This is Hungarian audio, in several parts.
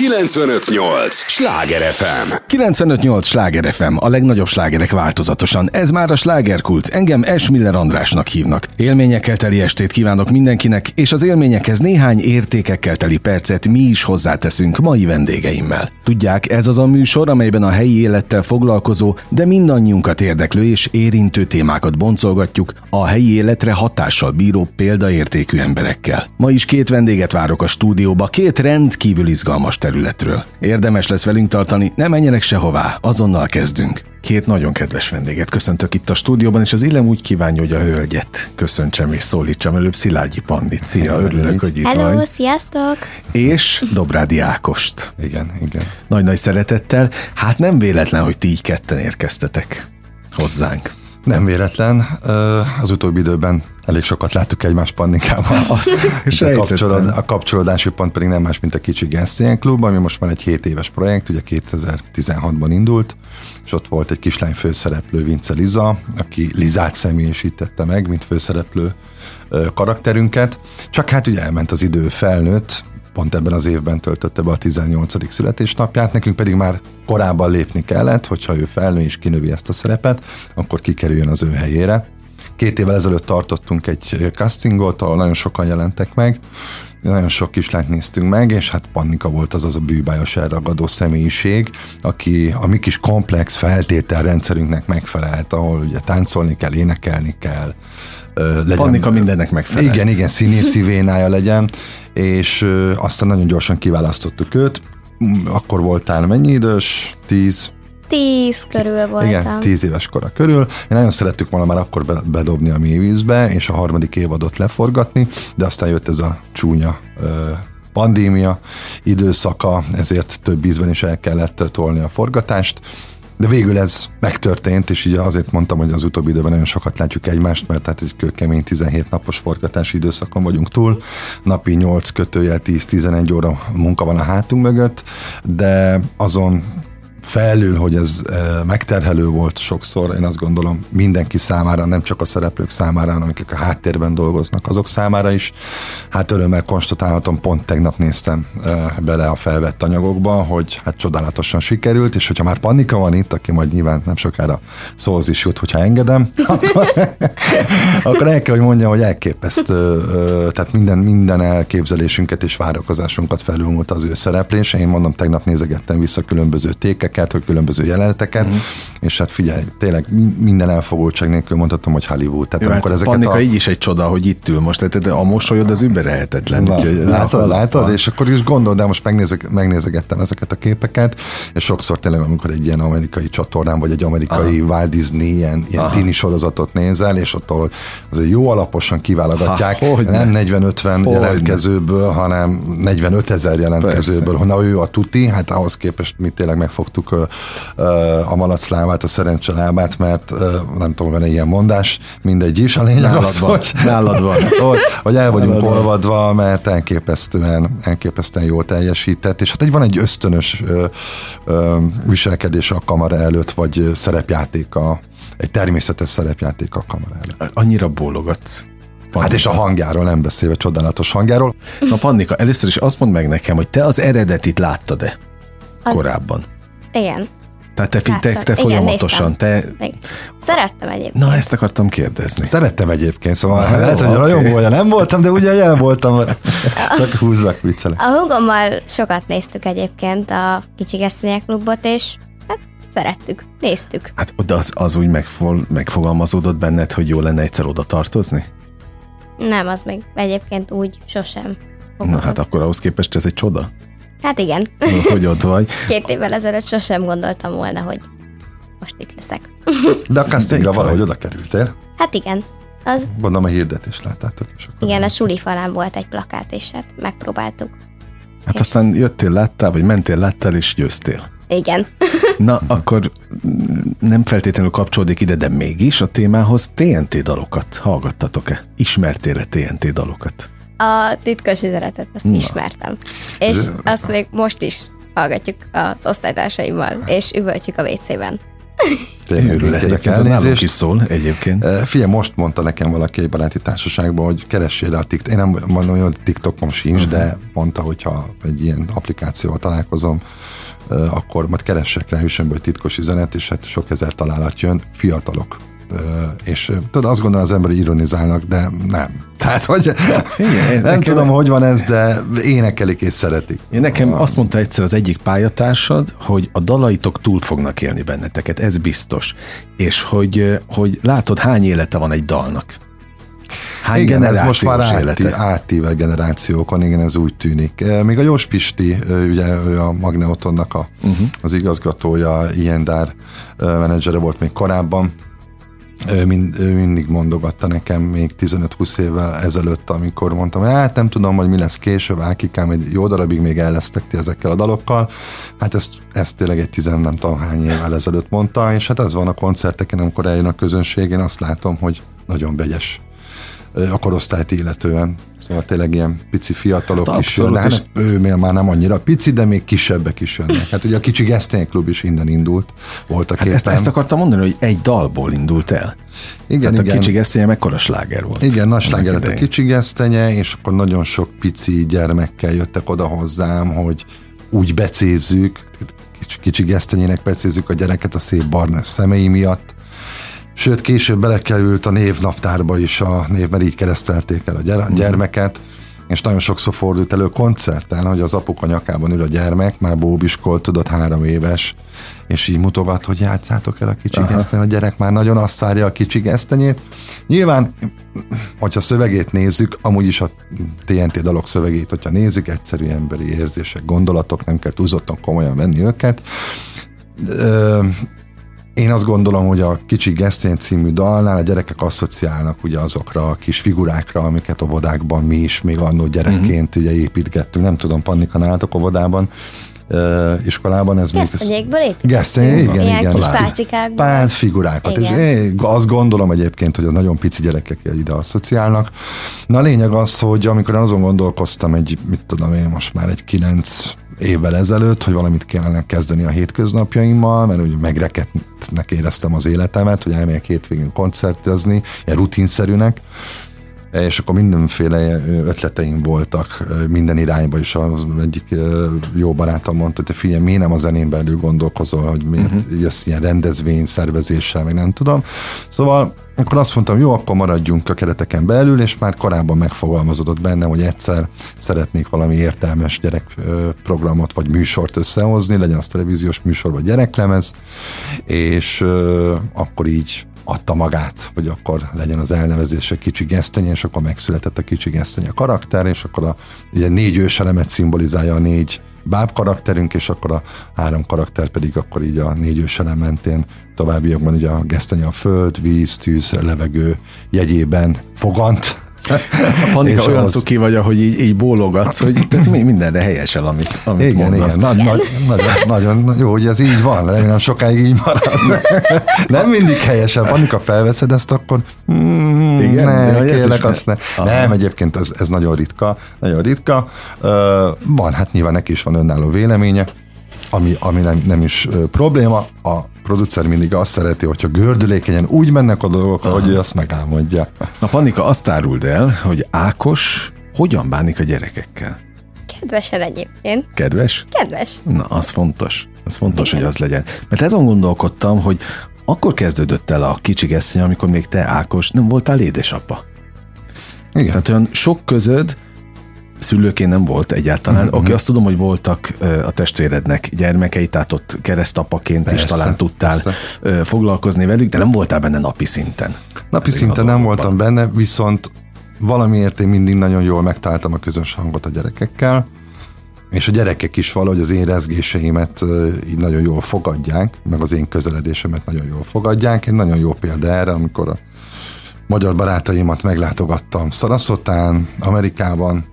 958! Sláger FM! 958! Sláger FM, a legnagyobb slágerek változatosan. Ez már a slágerkult. Engem Esmiller Andrásnak hívnak. Élményekkel teli estét kívánok mindenkinek, és az élményekhez néhány értékekkel teli percet mi is hozzáteszünk mai vendégeimmel. Tudják, ez az a műsor, amelyben a helyi élettel foglalkozó, de mindannyiunkat érdeklő és érintő témákat boncolgatjuk a helyi életre hatással bíró példaértékű emberekkel. Ma is két vendéget várok a stúdióba, két rendkívül izgalmas területről. Érdemes lesz velünk tartani, ne menjenek sehová, azonnal kezdünk. Két nagyon kedves vendéget köszöntök itt a stúdióban, és az illem úgy kívánja, hogy a hölgyet köszöntsem és szólítsam előbb Szilágyi Pandit. Szia, örülök, hogy itt Hello, vagy. sziasztok! És Dobrádi Ákost. Igen, igen. Nagy-nagy szeretettel. Hát nem véletlen, hogy ti így ketten érkeztetek hozzánk. Nem véletlen. Az utóbbi időben elég sokat láttuk egymás pannikában. Azt a, kapcsolód, a kapcsolódási pont pedig nem más, mint a Kicsi Gesztélyen Klub, ami most már egy 7 éves projekt, ugye 2016-ban indult, és ott volt egy kislány főszereplő, Vince Liza, aki Lizát személyisítette meg, mint főszereplő karakterünket. Csak hát ugye elment az idő, felnőtt, pont ebben az évben töltötte be a 18. születésnapját, nekünk pedig már korábban lépni kellett, hogyha ő felnő és kinövi ezt a szerepet, akkor kikerüljön az ő helyére. Két évvel ezelőtt tartottunk egy castingot, ahol nagyon sokan jelentek meg, nagyon sok kislányt néztünk meg, és hát Pannika volt az az a bűbájos elragadó személyiség, aki a mi kis komplex feltételrendszerünknek megfelelt, ahol ugye táncolni kell, énekelni kell, legyen, Pannika mindennek megfelel. igen, igen, színészi vénája legyen, és aztán nagyon gyorsan kiválasztottuk őt. Akkor voltál mennyi idős? Tíz? Tíz körül voltam. Igen, tíz éves kora körül. Mi nagyon szerettük volna már akkor be- bedobni a mélyvízbe, és a harmadik évadot leforgatni, de aztán jött ez a csúnya pandémia időszaka, ezért több ízben is el kellett tolni a forgatást. De végül ez megtörtént, és ugye azért mondtam, hogy az utóbbi időben nagyon sokat látjuk egymást, mert tehát egy kőkemény 17 napos forgatási időszakon vagyunk túl. Napi 8 kötőjel 10-11 óra munka van a hátunk mögött, de azon felül, hogy ez e, megterhelő volt sokszor, én azt gondolom mindenki számára, nem csak a szereplők számára, hanem akik a háttérben dolgoznak, azok számára is. Hát örömmel konstatálhatom, pont tegnap néztem e, bele a felvett anyagokba, hogy hát csodálatosan sikerült, és hogyha már Pannika van itt, aki majd nyilván nem sokára szóhoz is jut, hogyha engedem, akkor, akkor el kell, hogy mondjam, hogy elképesztő, tehát minden, minden elképzelésünket és várakozásunkat felülmúlt az ő szereplése. Én mondom, tegnap nézegettem vissza különböző tékeket, vagy különböző jeleneteket, mm. és hát figyelj, tényleg mi- minden elfogultság nélkül mondhatom, hogy Hollywood. Tehát Jó, amikor hát ezeket Pannika a... így is egy csoda, hogy itt ül most, tehát a mosolyod az úgyhogy- látod, látod, van. és akkor is gondold, de most megnézek, megnézegettem ezeket a képeket, és sokszor tényleg, amikor egy ilyen amerikai csatornán, vagy egy amerikai Aha. Walt Disney ilyen, ilyen tini sorozatot nézel, és ott azért jó alaposan kiválogatják, Ha, nem 40-50 Hogyne. jelentkezőből, hanem 45 ezer jelentkezőből, hogy na ő a tuti, hát ahhoz képest mi tényleg megfogtuk ö, ö, a malaclábát, a szerencselábát, mert nem tudom, van ilyen mondás, mindegy is, a lényeg Nálad az, van, hogy, nálad van. hogy, hogy el vagyunk Nálad van. olvadva, mert elképesztően, elképesztően jól teljesített, és hát egy van egy ösztönös ö, ö, viselkedés a kamera előtt, vagy szerepjátéka, egy természetes szerepjáték a kamera előtt. Annyira bólogat. Hát és a hangjáról nem beszélve, csodálatos hangjáról. Na Pannika, először is azt mondd meg nekem, hogy te az eredetit láttad-e Az- korábban? Igen. Tehát te, fi- te, te Igen, folyamatosan, te... Még. Szerettem egyébként. Na, ezt akartam kérdezni. Szerettem egyébként, szóval Ah, lehet, hogy rajongója nem voltam, de ugye jelen voltam, csak húzzak viccelek. A húgommal sokat néztük egyébként a Kicsi Gesztenyek klubot, és hát szerettük, néztük. Hát de az, az úgy megfol, megfogalmazódott benned, hogy jó lenne egyszer oda tartozni? Nem, az még egyébként úgy sosem. Na fogadott. hát akkor ahhoz képest ez egy csoda, hát igen. hogy ott vagy. Két évvel ezelőtt sosem gondoltam volna, hogy most itt leszek. De a castingra valahogy oda kerültél. Hát igen. Az, Gondolom a hirdetést láttátok. És akkor igen, a suli falán volt egy plakát, és hát megpróbáltuk. Hát aztán jöttél, láttál, vagy mentél, láttál, és győztél. Igen. Na, akkor nem feltétlenül kapcsolódik ide, de mégis a témához TNT dalokat hallgattatok-e? Ismertél-e TNT dalokat? A titkos üzenetet azt Na. ismertem. És Ez- azt még most is hallgatjuk az osztálytársaimmal, és üvöltjük a WC-ben. Tényleg nálunk is elnézést. szól egyébként. Eh, Figyelj, most mondta nekem valaki egy baráti társaságban, hogy keressél a TikTok. Én nem mondom, hogy TikTokom sincs, Mhm. de mondta, hogy ha egy ilyen applikációval találkozom, eh, akkor majd keressek rá, hogy titkos üzenet, és hát sok ezer találat jön, fiatalok. És tudod, azt gondolom az ember, ironizálnak, de nem. Tehát, hogy Figyelj, nem nekem- tudom, hogy van ez, de énekelik és szeretik. Én nekem azt mondta egyszer az egyik pályatársad, hogy a dalaitok túl fognak élni benneteket, ez biztos. És hogy, hogy látod, hány élete van egy dalnak. Hány igen, ez most már átti, élete. áttível generációkon, igen, ez úgy tűnik. Még a Jós Pisti, ugye ő a Magneotonnak a, uh-huh. az igazgatója, Iendár eh, menedzsere volt még korábban, ő, mind, ő mindig mondogatta nekem még 15-20 évvel ezelőtt, amikor mondtam, hogy hát nem tudom, hogy mi lesz később, Ákikám, egy jó darabig még el lesztek ti ezekkel a dalokkal. Hát ezt, ezt tényleg egy tizen nem tudom hány évvel ezelőtt mondta, és hát ez van a koncerteken, amikor eljön a közönség, én azt látom, hogy nagyon vegyes a korosztályt illetően. Szóval tényleg ilyen pici fiatalok Hát is jönnek. és- Hát ő még már nem annyira pici, de még kisebbek is jönnek. Hát ugye a kicsi Gesztény klub is innen indult, voltak Hát ezt, ezt akartam mondani, hogy egy dalból indult el. igen, Tehát igen. a kicsi geszténye mekkora sláger volt. Igen, nagy sláger lett a kicsi gesztenye, és akkor nagyon sok pici gyermekkel jöttek oda hozzám, hogy úgy becézzük, kicsi, kicsi gesztenyének becézzük a gyereket a szép barna szemei miatt. Sőt, később belekerült a névnaptárba is a név, mert így keresztelték el a Mhm. gyermeket, és nagyon sokszor fordult elő koncerten, hogy az apuka nyakában ül a gyermek, már bóbiskol, tudod, három éves, és így mutogat, hogy játszátok el a kicsi gesztenyét, a gyerek már nagyon azt várja a kicsi gesztenyét. Nyilván, hogyha szövegét nézzük, amúgy is a TNT dalok szövegét, hogyha nézzük, egyszerű emberi érzések, gondolatok, nem kell túlzottan komolyan venni őket. Én azt gondolom, hogy a Kicsi Gesztény című dalnál a gyerekek asszociálnak ugye azokra a kis figurákra, amiket óvodákban mi is még annó gyerekként ugye építgettünk. Nem tudom, Pannika nálatok óvodában, ö, iskolában ez még... Gesztenyékből építettünk. Gesztenye, igen, Ilyen igen. kis pálcikákból. Pált figurákat. És Igen. én azt gondolom egyébként, hogy a nagyon pici gyerekek ide asszociálnak. Na a lényeg az, hogy amikor én azon gondolkoztam egy, mit tudom én, most már egy kilenc évvel ezelőtt, hogy valamit kellene kezdeni a hétköznapjaimmal, mert úgy megrekedtnek éreztem az életemet, hogy elmegyek hétvégén koncertezni, ilyen rutinszerűnek, és akkor mindenféle ötleteim voltak minden irányba, és az egyik jó barátom mondta, hogy figyelj, miért nem a zenén belül gondolkozol, hogy miért uh-huh. jössz ilyen rendezvény szervezéssel, meg nem tudom. Szóval akkor azt mondtam, jó, akkor maradjunk a kereteken belül, és már korábban megfogalmazódott bennem, hogy egyszer szeretnék valami értelmes gyerekprogramot vagy műsort összehozni, legyen az televíziós műsor vagy gyereklemez, és akkor így adta magát, hogy akkor legyen az elnevezése kicsi gesztenye, és akkor megszületett a kicsi gesztenye karakter, és akkor a ugye négy őselemet szimbolizálja a négy báb karakterünk, és akkor a három karakter pedig akkor így a négy őselem mentén továbbiakban ugye a gesztenye a föld, víz, tűz, levegő jegyében fogant, A panika olyan az- cuki vagy, ahogy így, így bólogatsz, hogy mindenre helyesel, amit, amit Igen, mondasz. igen, na, na, nagyon, nagyon jó, hogy ez így van, remélem sokáig így marad. Nem mindig helyesen, Panika felveszed ezt, akkor mm, Igen? ne, kérlek azt ne. Aha. Nem, egyébként ez, ez nagyon ritka, nagyon ritka. Ö, van, hát nyilván neki is van önálló véleménye, ami, ami nem, nem is ö, probléma. A producer mindig azt szereti, hogyha gördülékenyen úgy mennek a dolgok, ahogy ő azt megálmodja. Na Panika, azt áruld el, hogy Ákos hogyan bánik a gyerekekkel? Kedvesen egyébként. Kedves? Kedves. Na, az fontos. Az fontos, hogy az legyen. Mert azon gondolkodtam, hogy akkor kezdődött el a kicsi gesztenye, amikor még te, Ákos, nem voltál édesapa. Igen. Tehát olyan sok közöd szülőként nem volt egyáltalán. Mhm, Oké, okay, azt tudom, hogy voltak a testvérednek gyermekei, tehát ott keresztapaként is Persze, talán tudtál persze. foglalkozni velük, de nem voltál benne napi szinten. Napi szinten nem voltam benne, viszont valamiért én mindig nagyon jól megtaláltam a közös hangot a gyerekekkel, és a gyerekek is valahogy az én rezgéseimet így nagyon jól fogadják, meg az én közeledésemet nagyon jól fogadják. Egy nagyon jó példa erre, amikor a magyar barátaimat meglátogattam Szaraszotán, Amerikában,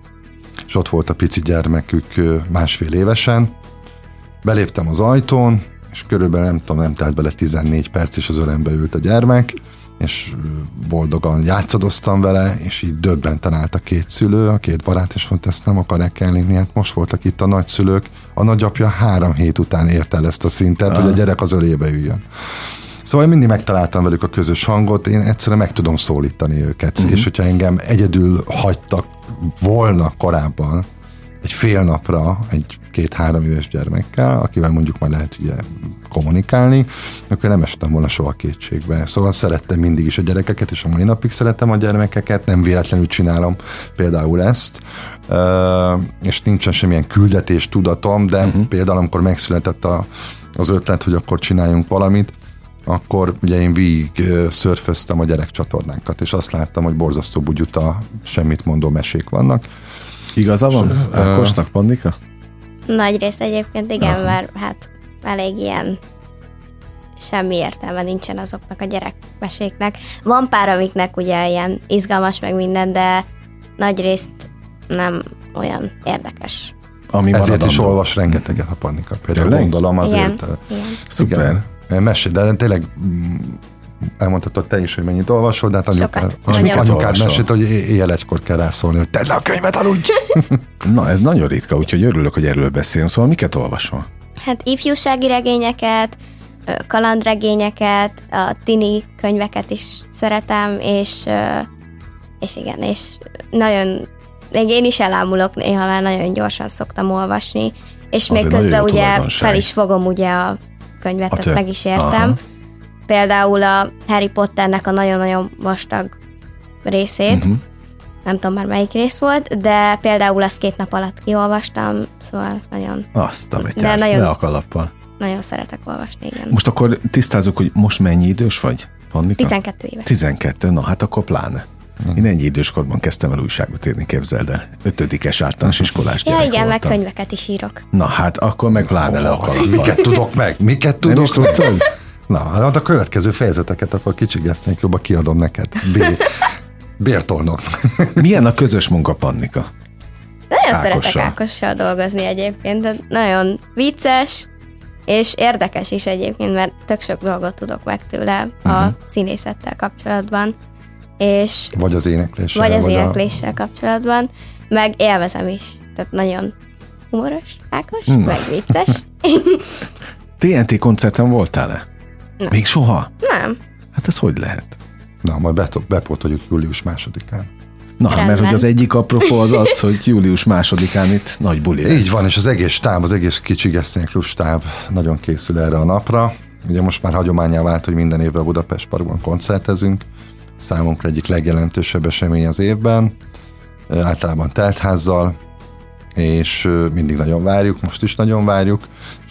és ott volt a pici gyermekük másfél évesen. Beléptem az ajtón, és körülbelül nem tudom, nem telt bele 14 perc, és az ölembe ült a gyermek, és boldogan játszadoztam vele, és így döbbenten állt a két szülő, a két barát, és mondta, ezt nem akarják elnézni, hát most voltak itt a nagyszülők, a nagyapja három hét után ért el ezt a szintet, Aha. hogy a gyerek az ölébe üljön. Szóval én mindig megtaláltam velük a közös hangot, én egyszerűen meg tudom szólítani őket, uh-huh. és hogyha engem egyedül hagytak volna korábban, egy fél napra egy két-három éves gyermekkel, akivel mondjuk már lehet ugye kommunikálni, akkor nem estem volna soha kétségbe. Szóval szerettem mindig is a gyerekeket, és a mai napig szeretem a gyermekeket, nem véletlenül csinálom például ezt, és nincsen semmilyen küldetés tudatom, de uh-huh. például amikor megszületett a, az ötlet, hogy akkor csináljunk valamit, akkor ugye én végig szörföztem a gyerekcsatornánkat, és azt láttam, hogy borzasztó bugyuta, semmit mondó mesék vannak. Igaza van? Ákosnak, Pannika? Nagy rész egyébként igen, Aha. mert hát elég ilyen semmi értelme nincsen azoknak a gyerekmeséknek. Van pár, amiknek ugye ilyen izgalmas meg minden, de nagy részt nem olyan érdekes. Ami Ezért is olvas rengeteget a Pannika. Például Tényleg? gondolom azért. Igen, igen. Szuper. Igen, mesé, de tényleg mm, elmondhatod te is, hogy mennyit olvasol, de hát anyukád, anyukád mesélt, hogy éjjel egykor kell rászólni, hogy tedd le a könyvet, aludj! Na, ez nagyon ritka, úgyhogy örülök, hogy erről beszélünk. Szóval miket olvasol? Hát ifjúsági regényeket, kalandregényeket, a tini könyveket is szeretem, és, és igen, és nagyon, még én is elámulok, néha már nagyon gyorsan szoktam olvasni, és Azért még közben ugye fel is fogom ugye a könyvet, tehát meg is értem. Aha. Például a Harry Potternek a nagyon-nagyon vastag részét, uh-huh. nem tudom már melyik rész volt, de például azt két nap alatt kiolvastam, szóval nagyon... Azt a de nagyon, le a kalappal. Nagyon szeretek olvasni, igen. Most akkor tisztázunk, hogy most mennyi idős vagy, Pannika? 12 éves. 12, na hát akkor pláne. Én ennyi időskorban kezdtem el újságot írni, képzeld el. Ötödikes általános iskolás Ja, igen, voltam. meg könyveket is írok. Na hát, akkor meg pláne le a. Miket tudok meg? Miket tudok? Nem is tudtad? Na, hát a következő fejezeteket akkor kicsigesztenék, kiadom neked. B. Bértolnok. Milyen a közös munka, Pannika? Nagyon Ákossal. szeretek Ákossal dolgozni egyébként, de nagyon vicces, és érdekes is egyébként, mert tök sok dolgot tudok meg tőle uh-huh. a mhm. színészettel kapcsolatban. És vagy az énekléssel. Vagy az vagy énekléssel a... kapcsolatban, meg élvezem is. Tehát nagyon humoros Ákos, Na. meg vicces. TNT koncerten voltál-e? Nem. Még soha? Nem. Hát ez hogy lehet? Na, majd bepótoljuk július másodikán. Na, Rendben. mert hogy az egyik apropó az az, hogy július másodikán itt nagy buli lesz. Így van, és az egész stáb, az egész kicsi Gesztény stáb nagyon készül erre a napra. Ugye most már hagyományá vált, hogy minden évben Budapest Parkban koncertezünk. Számunkra egyik legjelentősebb esemény az évben. Általában teltházzal, és mindig nagyon várjuk, most is nagyon várjuk.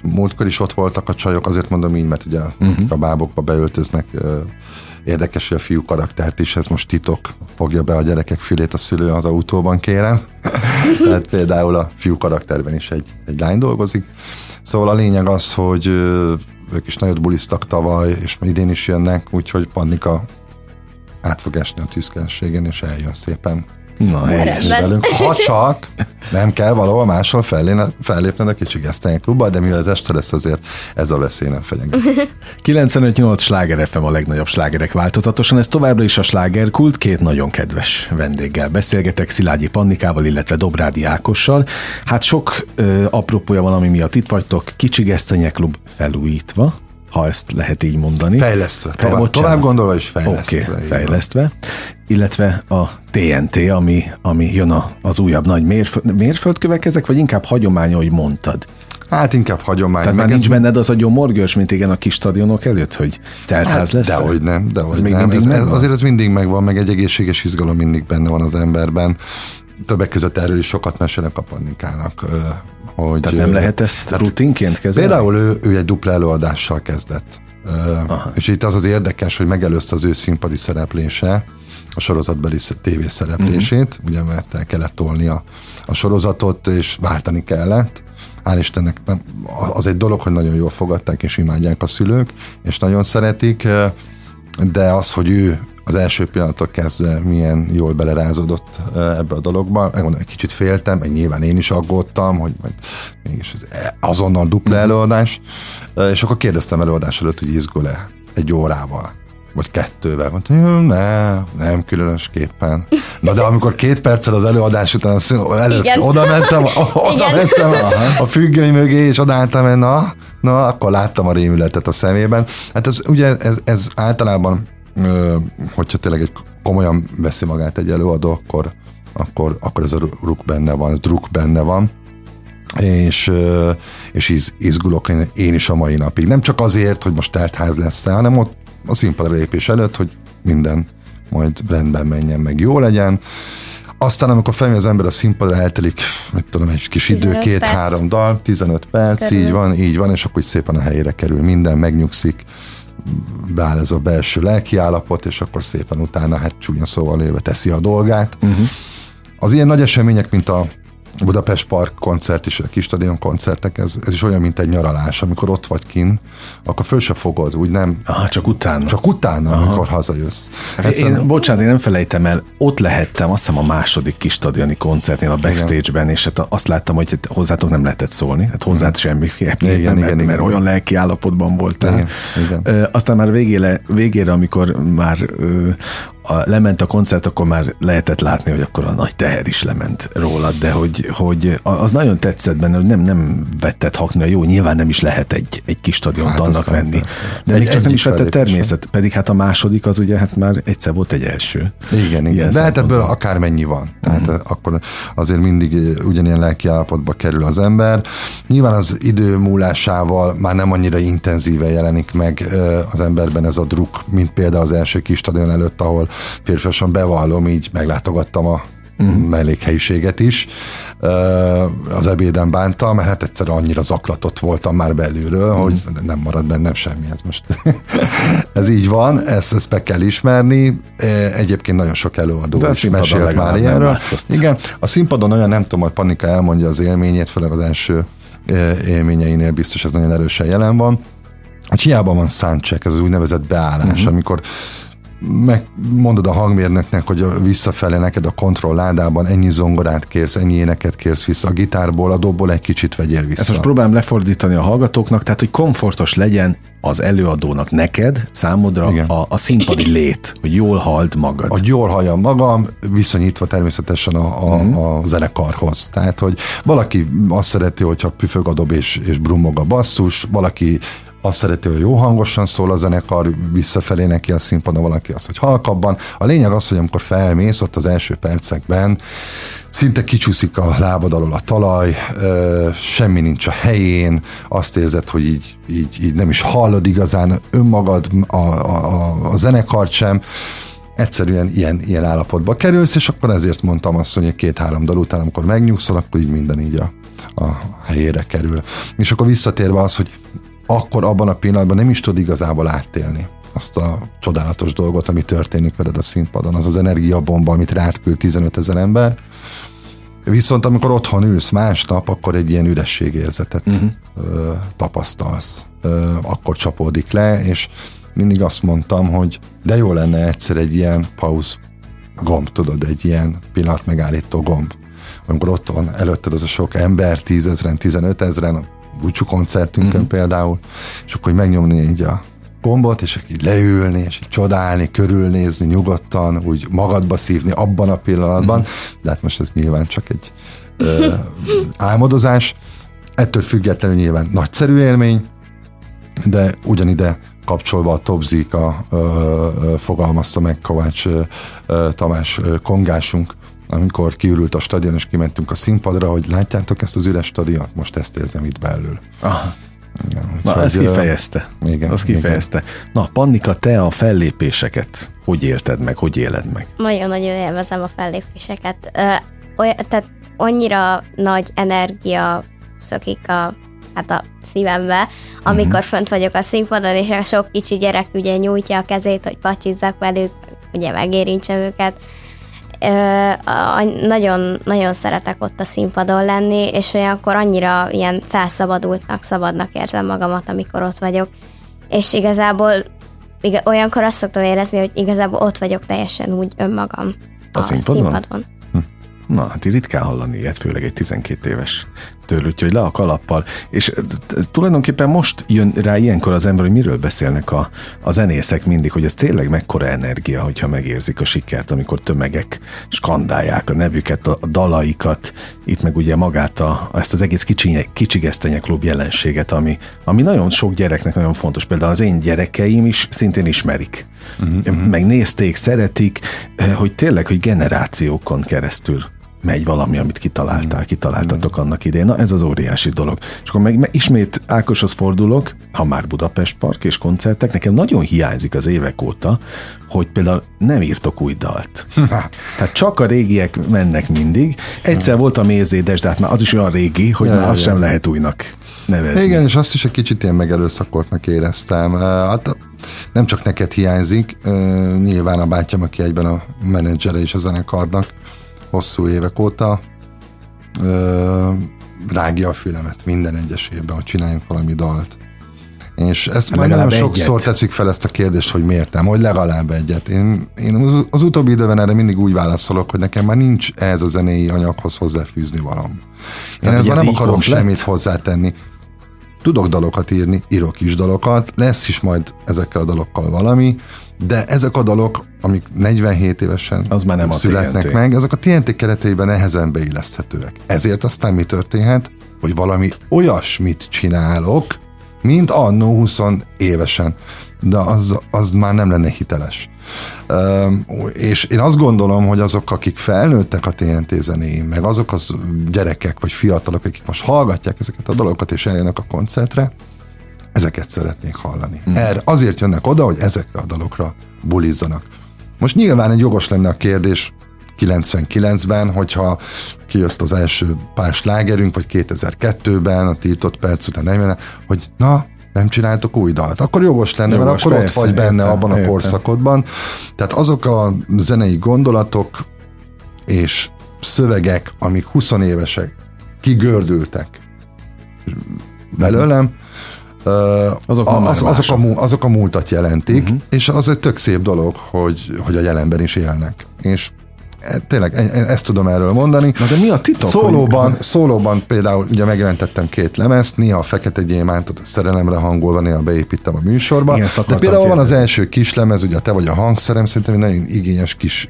Múltkor is ott voltak a csajok, azért mondom így, mert ugye uh-huh. a bábokba beöltöznek, érdekes, hogy a fiú karaktert is, ez most titok, fogja be a gyerekek fülét a szülő az autóban, kérem. Tehát például a fiú karakterben is egy, egy lány dolgozik. Szóval a lényeg az, hogy ők is nagyot bulisztak tavaly, és idén is jönnek, úgyhogy Pannika át fog esni a tűzkerességen, és eljön szépen Na, velünk. Ha csak nem kell valahol máshol fellépned a kicsi Gesztenyi klubba, de mivel ez este lesz, azért ez a veszély nem fenyeget. 95-8 sláger FM a legnagyobb slágerek változatosan, ez továbbra is a slágerkult, két nagyon kedves vendéggel beszélgetek, Szilágyi Pannikával, illetve Dobrádi Ákossal. Hát sok ö, apropója van, ami miatt itt vagytok, Kicsi Gesztenye klub felújítva, ha ezt lehet így mondani. Fejlesztve. Tovább, tovább gondolva is fejlesztve. Okay, fejlesztve. Illetve a TNT, ami, ami jön a, az újabb nagy mérföld, mérföldkövek ezek, vagy inkább hagyomány, ahogy mondtad? Hát inkább hagyomány. Tehát meg nincs ez... benned az a gyomorgős, mint igen a kis stadionok előtt, hogy teltház hát, lesz? Dehogy nem, dehogy ez még nem. Mindig ez, azért az mindig megvan, meg egy egészséges izgalom mindig benne van az emberben. Többek között erről is sokat mesélnek a pannikának hogy, Tehát nem lehet ezt hát rutinként kezelni? Például ő, ő egy dupla előadással kezdett. Aha. És itt az az érdekes, hogy megelőzte az ő színpadi szereplése, a sorozatbeli tévés szereplését, uh-huh. ugye mert el kellett tolni a, a sorozatot, és váltani kellett. Hál' Istennek nem, az egy dolog, hogy nagyon jól fogadták és imádják a szülők, és nagyon szeretik, de az, hogy ő az első pillanatok kezdve milyen jól belerázódott ebbe a dologba. Megmondom, egy kicsit féltem, meg nyilván én is aggódtam, hogy majd mégis azonnal dupla mhm. előadás, és akkor kérdeztem előadás előtt, hogy izgul-e egy órával. vagy kettővel. Mondta, "Hm, nem, nem különösképpen. Na de amikor két perccel az előadás után előtt Igen. oda mentem, oda Igen. mentem a, függöny mögé, és odaálltam, hogy na, na, akkor láttam a rémületet a szemében. Hát ez ugye, ez, ez általában, hogyha tényleg egy komolyan veszi magát egy előadó, akkor, akkor, akkor ez a ruk benne van, ez druk benne van és, és iz, izgulok én, én is a mai napig. Nem csak azért, hogy most teltház lesz hanem ott a színpadra lépés előtt, hogy minden majd rendben menjen, meg jó legyen. Aztán, amikor felmegy az ember a színpadra, eltelik, mit tudom, egy kis idő, 15 perc. két-három dal, 15 perc, Körül. így van, így van, és akkor úgy szépen a helyére kerül minden, megnyugszik, beáll ez a belső lelkiállapot, és akkor szépen utána, hát csúnya szóval élve teszi a dolgát. Uh-huh. Az ilyen nagy események, mint a Budapest Park koncert is, a kis stadion koncertek, ez, ez is olyan, mint egy nyaralás, amikor ott vagy kin, akkor föl se fogod, úgy nem, Aha, csak utána. csak utána, Aha. amikor hazajössz. Hát én, bocsánat, én nem felejtem el, ott lehettem, azt hiszem a második kis stadioni koncertnél, a backstage-ben, és hát azt láttam, hogy hát hozzátok nem lehetett szólni, hát hozzád semmi Igen, nem igen, lehet, igen, mert olyan lelki állapotban voltál. Igen, igen. Ö, aztán már végére, végére amikor már ö, a, lement a koncert, akkor már lehetett látni, hogy akkor a nagy teher is lement rólad, de hogy, hogy a- az nagyon tetszett benne, hogy nem, nem vetted hakni, jó, nyilván nem is lehet egy, egy kis stadiont Hát annak venni. persze. De Egy- még csak nem is vetted természet, pedig hát a második az ugye hát már egyszer volt egy első. Igen, igen. Ilyen De hát ebből akármennyi van. Tehát mm. akkor azért mindig eh, ugyanilyen lelki állapotba kerül az ember. Nyilván az idő múlásával már nem annyira intenzíven jelenik meg eh, az emberben ez a druk, mint például az első kis stadion előtt, ahol férfiasan bevallom, így meglátogattam a uh-huh. mellékhelyiséget is. Az ebéden bántam, mert hát egyszer annyira zaklatott voltam már belülről, uh-huh. hogy nem marad bennem semmi, ez most ez így van, ezt, ezt be kell ismerni. Egyébként nagyon sok előadó De is mesélt már ilyenről. Igen, a színpadon olyan, nem tudom, hogy Panika elmondja az élményét, főleg az első élményeinél biztos ez nagyon erősen jelen van, hogy hiába van soundcheck, ez az úgynevezett beállás, uh-huh. amikor megmondod a hangmérnöknek, hogy visszafele neked a kontrollládában ennyi zongorát kérsz, ennyi éneket kérsz vissza, a gitárból, a dobból egy kicsit vegyél vissza. Ezt most próbálom lefordítani a hallgatóknak, tehát hogy komfortos legyen az előadónak neked, számodra Igen. a, a színpadi lét, hogy jól halld magad. a jól halljam magam, viszonyítva természetesen a, a, uh-huh. a zenekarhoz. Tehát, hogy valaki azt szereti, hogyha püfög a dob és, és brummog a basszus, valaki azt szereti, hogy jó hangosan szól a zenekar, visszafelé neki a színpadon, valaki az, hogy halkabban. A lényeg az, hogy amikor felmész ott az első percekben, szinte kicsúszik a lábad alól a talaj, ö, semmi nincs a helyén, azt érzed, hogy így, így, így nem is hallod igazán önmagad, a, a, a, zenekart sem, egyszerűen ilyen, ilyen állapotba kerülsz, és akkor ezért mondtam azt, hogy két-három dal után, amikor megnyugszol, akkor így minden így a, a helyére kerül. És akkor visszatérve az, hogy akkor abban a pillanatban nem is tud igazából áttélni azt a csodálatos dolgot, ami történik veled a színpadon, az az energiabomba, amit rád küld 15 ezer ember. Viszont amikor otthon ülsz másnap, akkor egy ilyen ürességérzetet uh-huh. ö, tapasztalsz. Ö, akkor csapódik le, és mindig azt mondtam, hogy de jó lenne egyszer egy ilyen pauz gomb, tudod, egy ilyen pillanat megállító gomb. Amikor ott van előtted az a sok ember, tízezren, tizenötezren, búcsú koncertünkön uh-huh. például, és akkor megnyomni így a gombot, és így leülni, és így csodálni, körülnézni nyugodtan, úgy magadba szívni abban a pillanatban, uh-huh. de hát most ez nyilván csak egy ö, álmodozás. Ettől függetlenül nyilván nagyszerű élmény, de ugyanide kapcsolva a Topzik a ö, ö, fogalmazta meg Kovács ö, Tamás ö, kongásunk, amikor kiürült a stadion, és kimentünk a színpadra, hogy látjátok ezt az üres stadiont? Most ezt érzem itt belül. Aha. Igen, Na, ez kifejezte. igen, Az kifejezte. Na, Pannika, te a fellépéseket hogy élted meg, hogy éled meg? Nagyon-nagyon élvezem a fellépéseket. Ö, Olyan, tehát annyira nagy energia szökik a, hát a szívembe, amikor uh-huh. fönt vagyok a színpadon, és a sok kicsi gyerek ugye nyújtja a kezét, hogy pacsizzak velük, ugye megérintsem őket. A, nagyon, nagyon szeretek ott a színpadon lenni, és olyankor annyira ilyen felszabadultnak, szabadnak érzem magamat, amikor ott vagyok. És igazából iga, olyankor azt szoktam érezni, hogy igazából ott vagyok teljesen úgy önmagam A színpadon? színpadon. Na, hát ritkán hallani ilyet, főleg egy 12 éves tőle, úgyhogy le a kalappal. És tulajdonképpen most jön rá ilyenkor az ember, hogy miről beszélnek a, a zenészek mindig, hogy ez tényleg mekkora energia, hogyha megérzik a sikert, amikor tömegek skandálják a nevüket, a, a dalaikat, itt meg ugye magát a, ezt az egész kicsi, kicsigesztenye klub jelenséget, ami, ami nagyon sok gyereknek nagyon fontos. Például az én gyerekeim is szintén ismerik. Uh-huh. Megnézték, szeretik, eh, hogy tényleg, hogy generációkon keresztül megy valami, amit kitaláltál, kitaláltatok annak idején. Na ez az óriási dolog. És akkor meg, meg ismét Ákoshoz fordulok, ha már Budapest Park és koncertek, nekem nagyon hiányzik az évek óta, hogy például nem írtok új dalt. Tehát csak a régiek mennek mindig. Egyszer volt a mézédes, de hát már az is olyan régi, hogy ja, már azt ja. sem lehet újnak nevezni. Igen, és azt is egy kicsit ilyen megerőszakoltnak éreztem. Hát nem csak neked hiányzik, nyilván a bátyám, aki egyben a menedzsere és a zenekarnak, hosszú évek óta ö, rágja a fülemet minden egyes évben, hogy csináljunk valami dalt. És ezt már nagyon sokszor teszik fel ezt a kérdést, hogy miért nem, hogy legalább egyet. Én, én az utóbbi időben erre mindig úgy válaszolok, hogy nekem már nincs ez a zenéi anyaghoz hozzáfűzni valam. Én ezzel nem akarok komplet? semmit hozzátenni. Tudok dalokat írni, írok is dalokat, lesz is majd ezekkel a dalokkal valami, de ezek a dalok, amik 47 évesen az már nem születnek a meg, ezek a TNT kereteiben nehezen beilleszthetőek. Ezért aztán mi történhet, hogy valami olyasmit csinálok, mint annó 20 évesen. De az, az már nem lenne hiteles. És én azt gondolom, hogy azok, akik felnőttek a TNT zenéjén, meg azok az gyerekek vagy fiatalok, akik most hallgatják ezeket a dolgokat és eljönnek a koncertre, ezeket szeretnék hallani. Mm. Erre azért jönnek oda, hogy ezekre a dalokra bulizzanak. Most nyilván egy jogos lenne a kérdés 99-ben, hogyha kijött az első pár slágerünk, vagy 2002-ben, a tiltott perc után 40 hogy na, nem csináltok új dalt. Akkor jogos lenne, jogos, mert akkor persze, ott vagy benne értem, abban a értem. korszakodban. Tehát azok a zenei gondolatok és szövegek, amik 20 évesek, kigördültek belőlem, azok, az, azok, a, azok a múltat jelentik, uh-huh. és az egy tök szép dolog, hogy, hogy a jelenben is élnek. És tényleg e, e, ezt tudom erről mondani. Na de mi a titok? Szólóban, hogy... szólóban például ugye megjelentettem két lemezt, néha a Fekete Gyémántot a szerelemre hangolva, néha beépítem a műsorba. Igen, de például kérdezni. van az első kis lemez, ugye Te vagy a hangszerem, szerintem egy nagyon igényes kis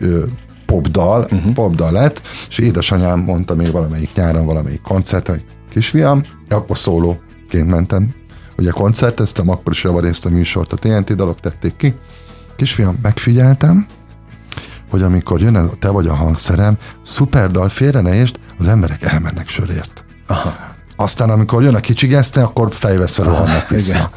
popdal, uh-huh. popdal lett, és édesanyám mondta még valamelyik nyáron, valamelyik koncerten, hogy kisfiam, akkor szólóként mentem ugye koncerteztem, akkor is javarészt a műsort, a TNT dalok tették ki. Kisfiam, megfigyeltem, hogy amikor jön a te vagy a hangszerem, szuper dal, félre ne est, az emberek elmennek sörért. Aha. Aztán amikor jön a kicsi geszte, akkor fejveszve rohannak vissza.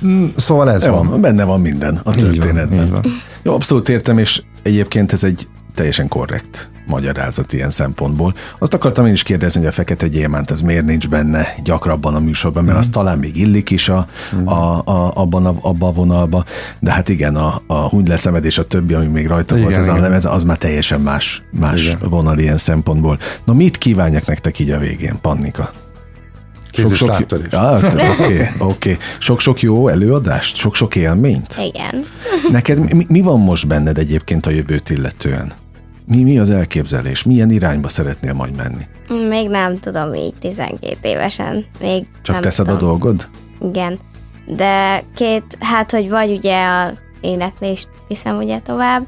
Igen. Mm, szóval ez Jó, van. Benne van minden a történetben. Így van, így van. Jó, abszolút értem, és egyébként ez egy teljesen korrekt magyarázat ilyen szempontból. Azt akartam én is kérdezni, hogy a fekete gyémánt ez miért nincs benne gyakrabban a műsorban, mert mm. az talán még illik is a, mm. a, a, abban, a, abban a vonalban, de hát igen, a, a hunyd leszemed és a többi, ami még rajta igen, volt ez igen. a lemez, az már teljesen más, más igen. vonal ilyen szempontból. Na mit kívánjak nektek így a végén, Pannika? Sok-sok ah, Oké, oké. Sok-sok jó előadást? Sok-sok élményt? Igen. Neked mi, mi van most benned egyébként a jövőt illetően? Mi, mi az elképzelés? Milyen irányba szeretnél majd menni? Még nem tudom így 12 évesen. Még Csak nem teszed tudom. a dolgod? Igen. De két, hát hogy vagy ugye a éneklést viszem ugye tovább,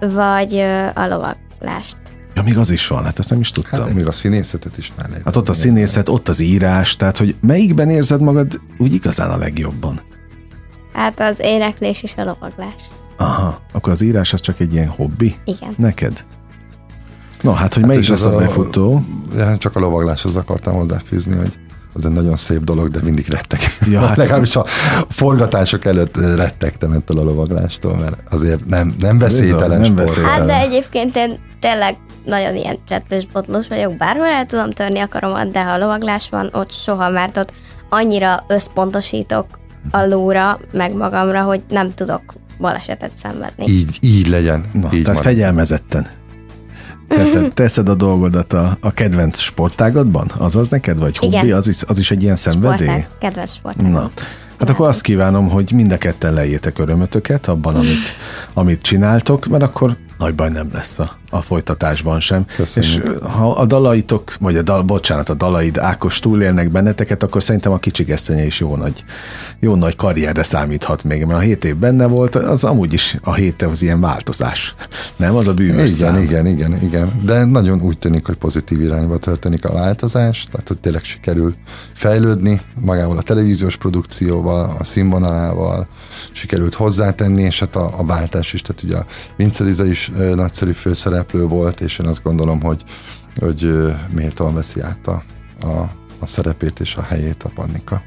vagy a lovaglást. Ja, még az is van, hát ezt nem is tudtam. Hát még a színészetet is már lehet. Hát ott a színészet, ott az írás, tehát hogy melyikben érzed magad úgy igazán a legjobban? Hát az éneklés és a lovaglás. Aha, akkor az írás az csak egy ilyen hobbi? Igen. Neked? No, hát, hogy hát melyik az a befutó? Ja, csak a lovagláshoz akartam hozzáfűzni, hogy az egy nagyon szép dolog, de mindig rettek. Ja, hát Legalábbis a forgatások előtt rettegtem ettől a lovaglástól, mert azért nem, nem veszélytelen nem veszélytelen. Hát de egyébként én tényleg nagyon ilyen csetlős botlós vagyok, bárhol el tudom törni a karomat, de ha a lovaglás van, ott soha, mert ott annyira összpontosítok a lóra, meg magamra, hogy nem tudok balesetet szenvedni. Így, így legyen. Na, így tehát fegyelmezetten. Teszed, teszed a dolgodat a, a kedvenc sportágadban? Az az neked, vagy hobbi? Az is, az is egy ilyen szenvedély? Sportág, kedvenc sportág. Na, hát akkor azt kívánom, hogy mind a ketten lejétek örömötöket abban, amit, amit csináltok, mert akkor nagy baj nem lesz a, a folytatásban sem. Köszönjük. És ha a dalaitok, vagy a dal, bocsánat, a dalaid Ákos túlélnek benneteket, akkor szerintem a kicsi gesztenye is jó nagy, jó nagy karrierre számíthat még, mert a 7 év benne volt, az amúgy is a 7 év az ilyen változás. Nem, az a bűnös Igen, szám. igen, igen, igen. De nagyon úgy tűnik, hogy pozitív irányba történik a változás, tehát hogy tényleg sikerül fejlődni magával a televíziós produkcióval, a színvonalával, sikerült hozzátenni, és hát a, a váltás is, tehát ugye a Vince Liza is nagyszerű főszereplő volt, és én azt gondolom, hogy, hogy méltóan veszi át a, a, a szerepét és a helyét a Pannika.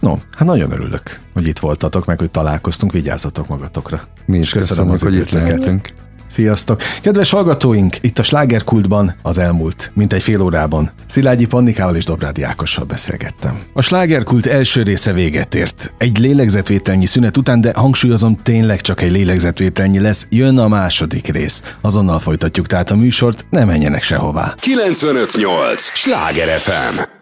No, hát nagyon örülök, hogy itt voltatok, meg hogy találkoztunk, vigyázzatok magatokra. Mi is köszönöm, az hogy itt lehetünk. Sziasztok! Kedves hallgatóink, itt a slágerkultban az elmúlt, mint egy fél órában. Szilágyi Pannikával és Dobrádi Ákossal beszélgettem. A slágerkult első része véget ért. Egy lélegzetvételnyi szünet után, de hangsúlyozom, tényleg csak egy lélegzetvételnyi lesz, jön a második rész. Azonnal folytatjuk tehát a műsort, ne menjenek sehová. 958! Sláger FM!